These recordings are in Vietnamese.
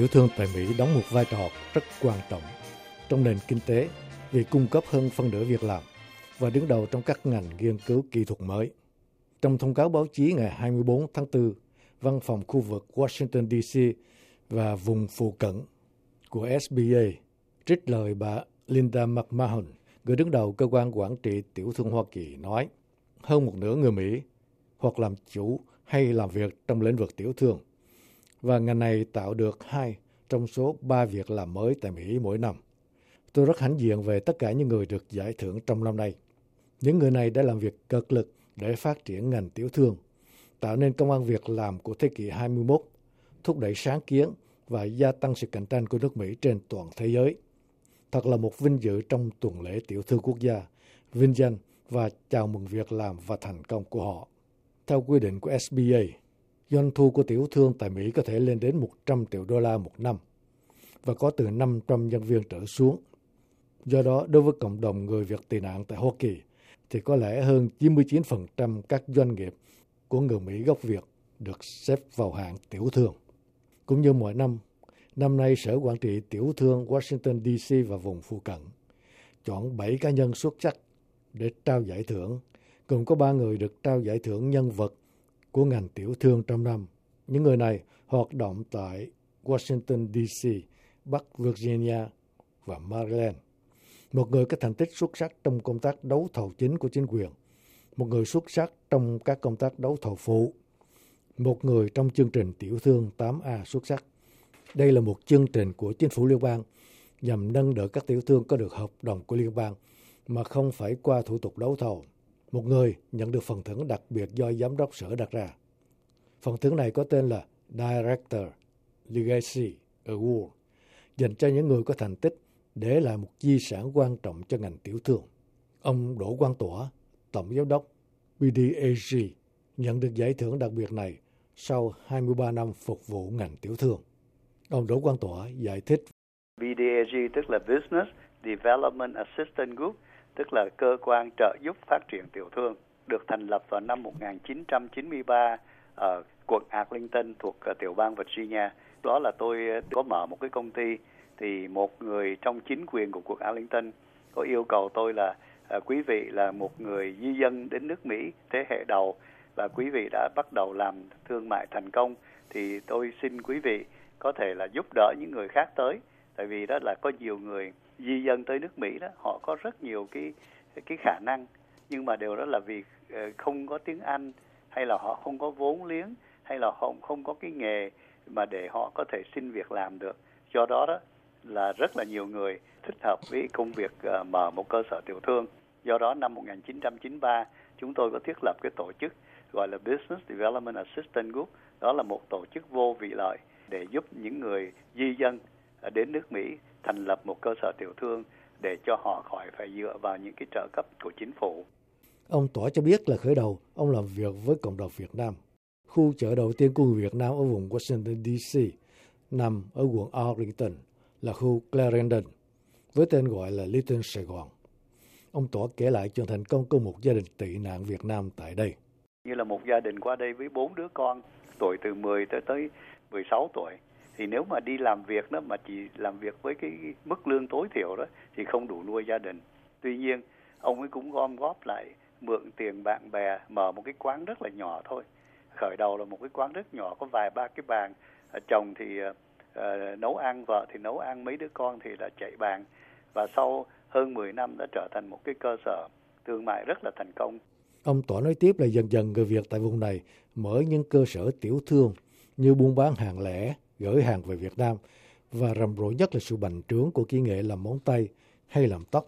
tiểu thương tại Mỹ đóng một vai trò rất quan trọng trong nền kinh tế vì cung cấp hơn phân nửa việc làm và đứng đầu trong các ngành nghiên cứu kỹ thuật mới. Trong thông cáo báo chí ngày 24 tháng 4, văn phòng khu vực Washington DC và vùng phụ cận của SBA trích lời bà Linda McMahon, người đứng đầu cơ quan quản trị tiểu thương Hoa Kỳ nói, hơn một nửa người Mỹ hoặc làm chủ hay làm việc trong lĩnh vực tiểu thương và ngành này tạo được hai trong số ba việc làm mới tại Mỹ mỗi năm. Tôi rất hãnh diện về tất cả những người được giải thưởng trong năm nay. Những người này đã làm việc cực lực để phát triển ngành tiểu thương, tạo nên công an việc làm của thế kỷ 21, thúc đẩy sáng kiến và gia tăng sự cạnh tranh của nước Mỹ trên toàn thế giới. Thật là một vinh dự trong tuần lễ tiểu thư quốc gia, vinh danh và chào mừng việc làm và thành công của họ. Theo quy định của SBA, doanh thu của tiểu thương tại Mỹ có thể lên đến 100 triệu đô la một năm và có từ 500 nhân viên trở xuống. Do đó, đối với cộng đồng người Việt tị nạn tại Hoa Kỳ, thì có lẽ hơn 99% các doanh nghiệp của người Mỹ gốc Việt được xếp vào hạng tiểu thương. Cũng như mọi năm, năm nay Sở Quản trị Tiểu thương Washington DC và vùng phụ cận chọn 7 cá nhân xuất sắc để trao giải thưởng, cùng có 3 người được trao giải thưởng nhân vật của ngành tiểu thương trong năm. Những người này hoạt động tại Washington DC, Bắc Virginia và Maryland. Một người có thành tích xuất sắc trong công tác đấu thầu chính của chính quyền, một người xuất sắc trong các công tác đấu thầu phụ, một người trong chương trình tiểu thương 8A xuất sắc. Đây là một chương trình của chính phủ liên bang nhằm nâng đỡ các tiểu thương có được hợp đồng của liên bang mà không phải qua thủ tục đấu thầu. Một người nhận được phần thưởng đặc biệt do giám đốc sở đặt ra. Phần thưởng này có tên là Director Legacy Award, dành cho những người có thành tích để lại một di sản quan trọng cho ngành tiểu thương. Ông Đỗ Quang Tỏa, Tổng Giám đốc BDAG, nhận được giải thưởng đặc biệt này sau 23 năm phục vụ ngành tiểu thương. Ông Đỗ Quang Tỏa giải thích. BDAG tức là Business Development Assistant Group, tức là cơ quan trợ giúp phát triển tiểu thương, được thành lập vào năm 1993 ở quận Arlington thuộc ờ, tiểu bang Virginia. Đó là tôi ờ, có mở một cái công ty thì một người trong chính quyền của quận Arlington có yêu cầu tôi là à, quý vị là một người di dân đến nước Mỹ thế hệ đầu và quý vị đã bắt đầu làm thương mại thành công thì tôi xin quý vị có thể là giúp đỡ những người khác tới tại vì đó là có nhiều người di dân tới nước Mỹ đó, họ có rất nhiều cái cái khả năng, nhưng mà đều đó là vì ờ, không có tiếng Anh, hay là họ không có vốn liếng, hay là họ không có cái nghề mà để họ có thể xin việc làm được. Do đó đó là rất là nhiều người thích hợp với công việc ờ, mở một cơ sở tiểu thương. Do đó năm 1993 chúng tôi có thiết lập cái tổ chức gọi là Business Development Assistance Group. Đó là một tổ chức vô vị lợi để giúp những người di dân đến nước Mỹ thành lập một cơ sở tiểu thương để cho họ khỏi phải dựa vào những cái trợ cấp của chính phủ. Ông Tỏa cho biết là khởi đầu ông làm việc với cộng đồng Việt Nam. Khu chợ đầu tiên của người Việt Nam ở vùng Washington DC nằm ở quận Arlington là khu Clarendon với tên gọi là Little Sài Gòn. Ông Tỏa kể lại chuyện thành công của một gia đình tị nạn Việt Nam tại đây. Như là một gia đình qua đây với bốn đứa con, tuổi từ 10 tới tới 16 tuổi. Thì nếu mà đi làm việc đó mà chỉ làm việc với cái mức lương tối thiểu đó thì không đủ nuôi gia đình. Tuy nhiên, ông ấy cũng gom góp lại mượn tiền bạn bè mở một cái quán rất là nhỏ thôi. Khởi đầu là một cái quán rất nhỏ có vài ba cái bàn, à, chồng thì uh, nấu ăn vợ thì nấu ăn mấy đứa con thì là chạy bàn và sau hơn 10 năm đã trở thành một cái cơ sở thương mại rất là thành công. Ông Tỏ nói tiếp là dần dần người Việt tại vùng này mở những cơ sở tiểu thương như buôn bán hàng lẻ, gửi hàng về Việt Nam và rầm rộ nhất là sự bành trướng của kỹ nghệ làm móng tay hay làm tóc.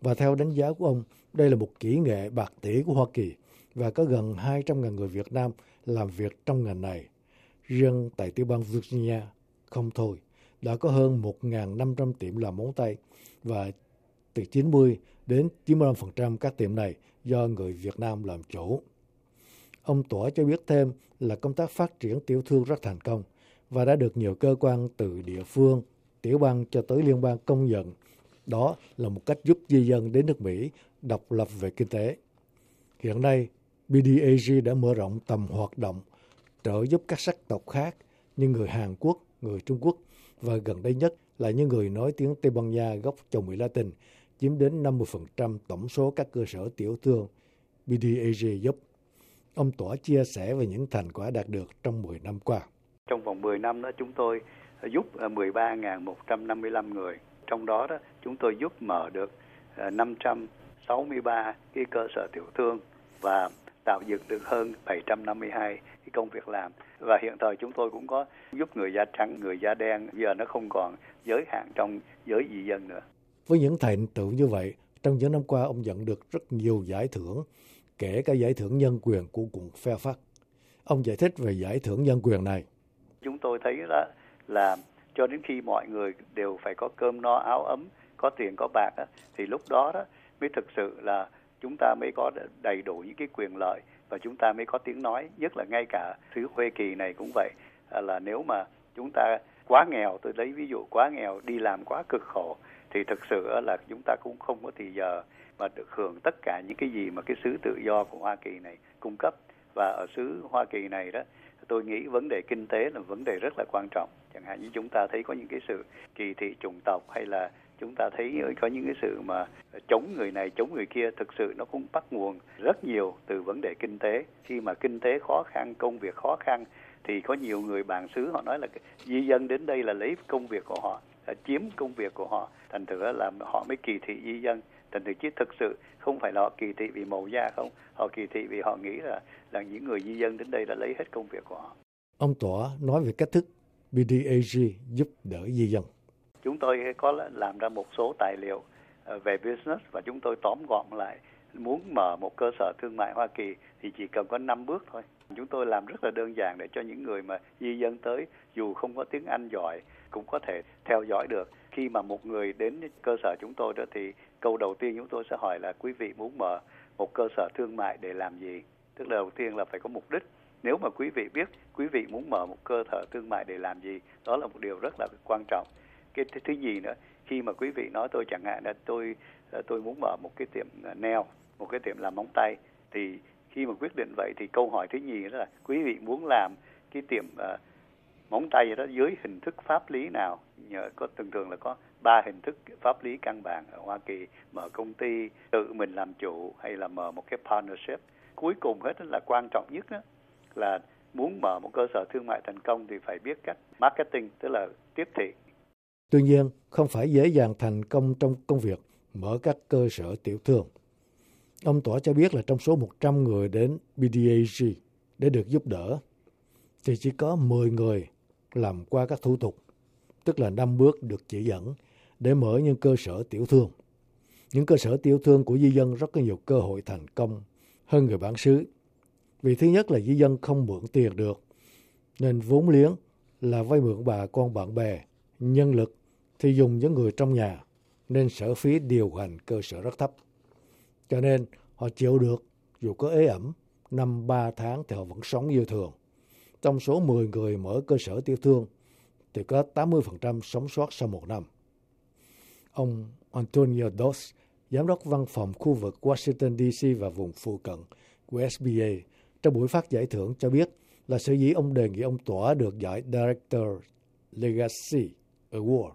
Và theo đánh giá của ông, đây là một kỹ nghệ bạc tỷ của Hoa Kỳ và có gần 200.000 người Việt Nam làm việc trong ngành này. Riêng tại tiểu bang Virginia, không thôi, đã có hơn 1.500 tiệm làm móng tay và từ 90 đến 95% các tiệm này do người Việt Nam làm chủ. Ông Tỏa cho biết thêm là công tác phát triển tiểu thương rất thành công và đã được nhiều cơ quan từ địa phương, tiểu bang cho tới liên bang công nhận. Đó là một cách giúp di dân đến nước Mỹ độc lập về kinh tế. Hiện nay, BDAG đã mở rộng tầm hoạt động trợ giúp các sắc tộc khác như người Hàn Quốc, người Trung Quốc và gần đây nhất là những người nói tiếng Tây Ban Nha gốc chồng người Latin chiếm đến 50% tổng số các cơ sở tiểu thương BDAG giúp. Ông Tỏa chia sẻ về những thành quả đạt được trong 10 năm qua. Trong vòng 10 năm đó chúng tôi giúp ờ, 13.155 người. Trong đó đó chúng tôi giúp mở được ờ, 563 cái cơ sở tiểu thương và tạo dựng được hơn 752 cái công việc làm và hiện thời chúng tôi cũng có giúp người da trắng, người da đen giờ nó không còn giới hạn trong giới dị dân nữa. Với những thành tựu như vậy, trong những năm qua ông nhận được rất nhiều giải thưởng, kể cả giải thưởng nhân quyền của quận Fairfax. Ông giải thích về giải thưởng nhân quyền này. Chúng tôi thấy đó là cho đến khi mọi người đều phải có cơm no áo ấm, có tiền có bạc đó, thì lúc đó đó mới thực sự là chúng ta mới có đầy đủ những cái quyền lợi và chúng ta mới có tiếng nói. Nhất là ngay cả thứ Huê Kỳ này cũng vậy à, là nếu mà chúng ta quá nghèo tôi lấy ví dụ quá nghèo đi làm quá cực khổ thì thực sự là chúng ta cũng không có thì giờ mà được hưởng tất cả những cái gì mà cái xứ tự do của Hoa Kỳ này cung cấp. Và ở xứ Hoa Kỳ này đó tôi nghĩ vấn đề kinh tế là vấn đề rất là quan trọng. Chẳng hạn như chúng ta thấy có những cái sự kỳ thị chủng tộc hay là chúng ta thấy có những cái sự mà chống người này, chống người kia, thực sự nó cũng bắt nguồn rất nhiều từ vấn đề kinh tế. Khi mà kinh tế khó khăn, công việc khó khăn, thì có nhiều người bản xứ họ nói là di dân đến đây là lấy công việc của họ chiếm công việc của họ. Thành thử là họ mới kỳ thị di dân thành thử chứ thực sự không phải là họ kỳ thị vì màu da không họ kỳ thị vì họ nghĩ là là những người di dân đến đây là lấy hết công việc của họ ông tỏa nói về cách thức BDAG giúp đỡ di dân chúng tôi có làm ra một số tài liệu ờ, về business và chúng tôi tóm gọn lại muốn mở một cơ sở thương mại Hoa Kỳ thì chỉ cần có 5 bước thôi. Chúng tôi làm rất là đơn giản để cho những người mà di dân tới dù không có tiếng Anh giỏi cũng có thể theo dõi được. Khi mà một người đến cơ sở chúng tôi đó thì câu đầu tiên chúng tôi sẽ hỏi là quý vị muốn mở một cơ sở thương mại để làm gì? Tức là đầu tiên là phải có mục đích. Nếu mà quý vị biết quý vị muốn mở một cơ sở thương mại để làm gì, đó là một điều rất là quan trọng cái thứ gì nữa khi mà quý vị nói tôi chẳng hạn là tôi ờ, tôi muốn mở một cái tiệm ờ, nail một cái tiệm làm móng tay thì khi mà quyết định vậy thì câu hỏi thứ nhì đó là quý vị muốn làm cái tiệm uh, móng tay đó dưới hình thức pháp lý nào nhờ có thường thường là có ba hình thức pháp lý căn bản ở Hoa Kỳ mở công ty tự mình làm chủ hay là mở một cái partnership. Cuối cùng hết là quan trọng nhất đó là muốn mở một cơ sở thương mại thành công thì phải biết cách marketing tức là tiếp thị. Tuy nhiên, không phải dễ dàng thành công trong công việc mở các cơ sở tiểu thương. Ông Tỏa cho biết là trong số 100 người đến BDAG để được giúp đỡ, thì chỉ có 10 người làm qua các thủ tục, tức là năm bước được chỉ dẫn để mở những cơ sở tiểu thương. Những cơ sở tiểu thương của di dân rất có nhiều cơ hội thành công hơn người bản xứ. Vì thứ nhất là di dân không mượn tiền được, nên vốn liếng là vay mượn bà con bạn bè, nhân lực thì dùng những người trong nhà, nên sở phí điều hành cơ sở rất thấp. Cho nên họ chịu được dù có ế ẩm, năm ba tháng thì họ vẫn sống như thường. Trong số 10 người mở cơ sở tiểu thương thì có 80% sống sót sau một năm. Ông Antonio Dos, giám đốc văn phòng khu vực Washington DC và vùng phụ cận của SBA, trong buổi phát giải thưởng cho biết là sở dĩ ông đề nghị ông tỏa được giải Director Legacy Award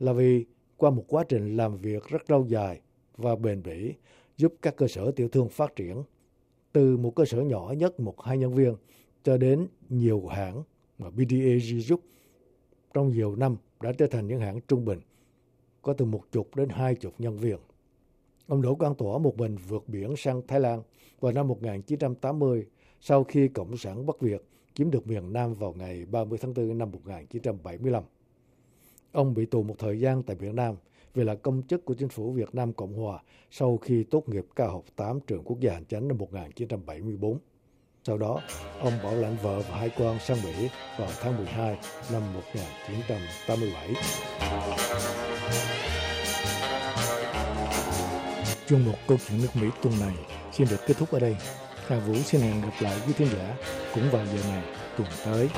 là vì qua một quá trình làm việc rất lâu dài và bền bỉ giúp các cơ sở tiểu thương phát triển từ một cơ sở nhỏ nhất một hai nhân viên cho đến nhiều hãng mà BDAG giúp trong nhiều năm đã trở thành những hãng trung bình có từ một chục đến hai chục nhân viên. Ông Đỗ Quang Tỏa một mình vượt biển sang Thái Lan vào năm 1980 sau khi Cộng sản Bắc Việt chiếm được miền Nam vào ngày 30 tháng 4 năm 1975. Ông bị tù một thời gian tại Việt Nam vì là công chức của chính phủ Việt Nam Cộng Hòa sau khi tốt nghiệp cao học 8 trường quốc gia hành chánh năm 1974. Sau đó, ông bảo lãnh vợ và hai con sang Mỹ vào tháng 12 năm 1987. Chung một câu chuyện nước Mỹ tuần này xin được kết thúc ở đây. Hà Vũ xin hẹn gặp lại quý thính giả cũng vào giờ này tuần tới.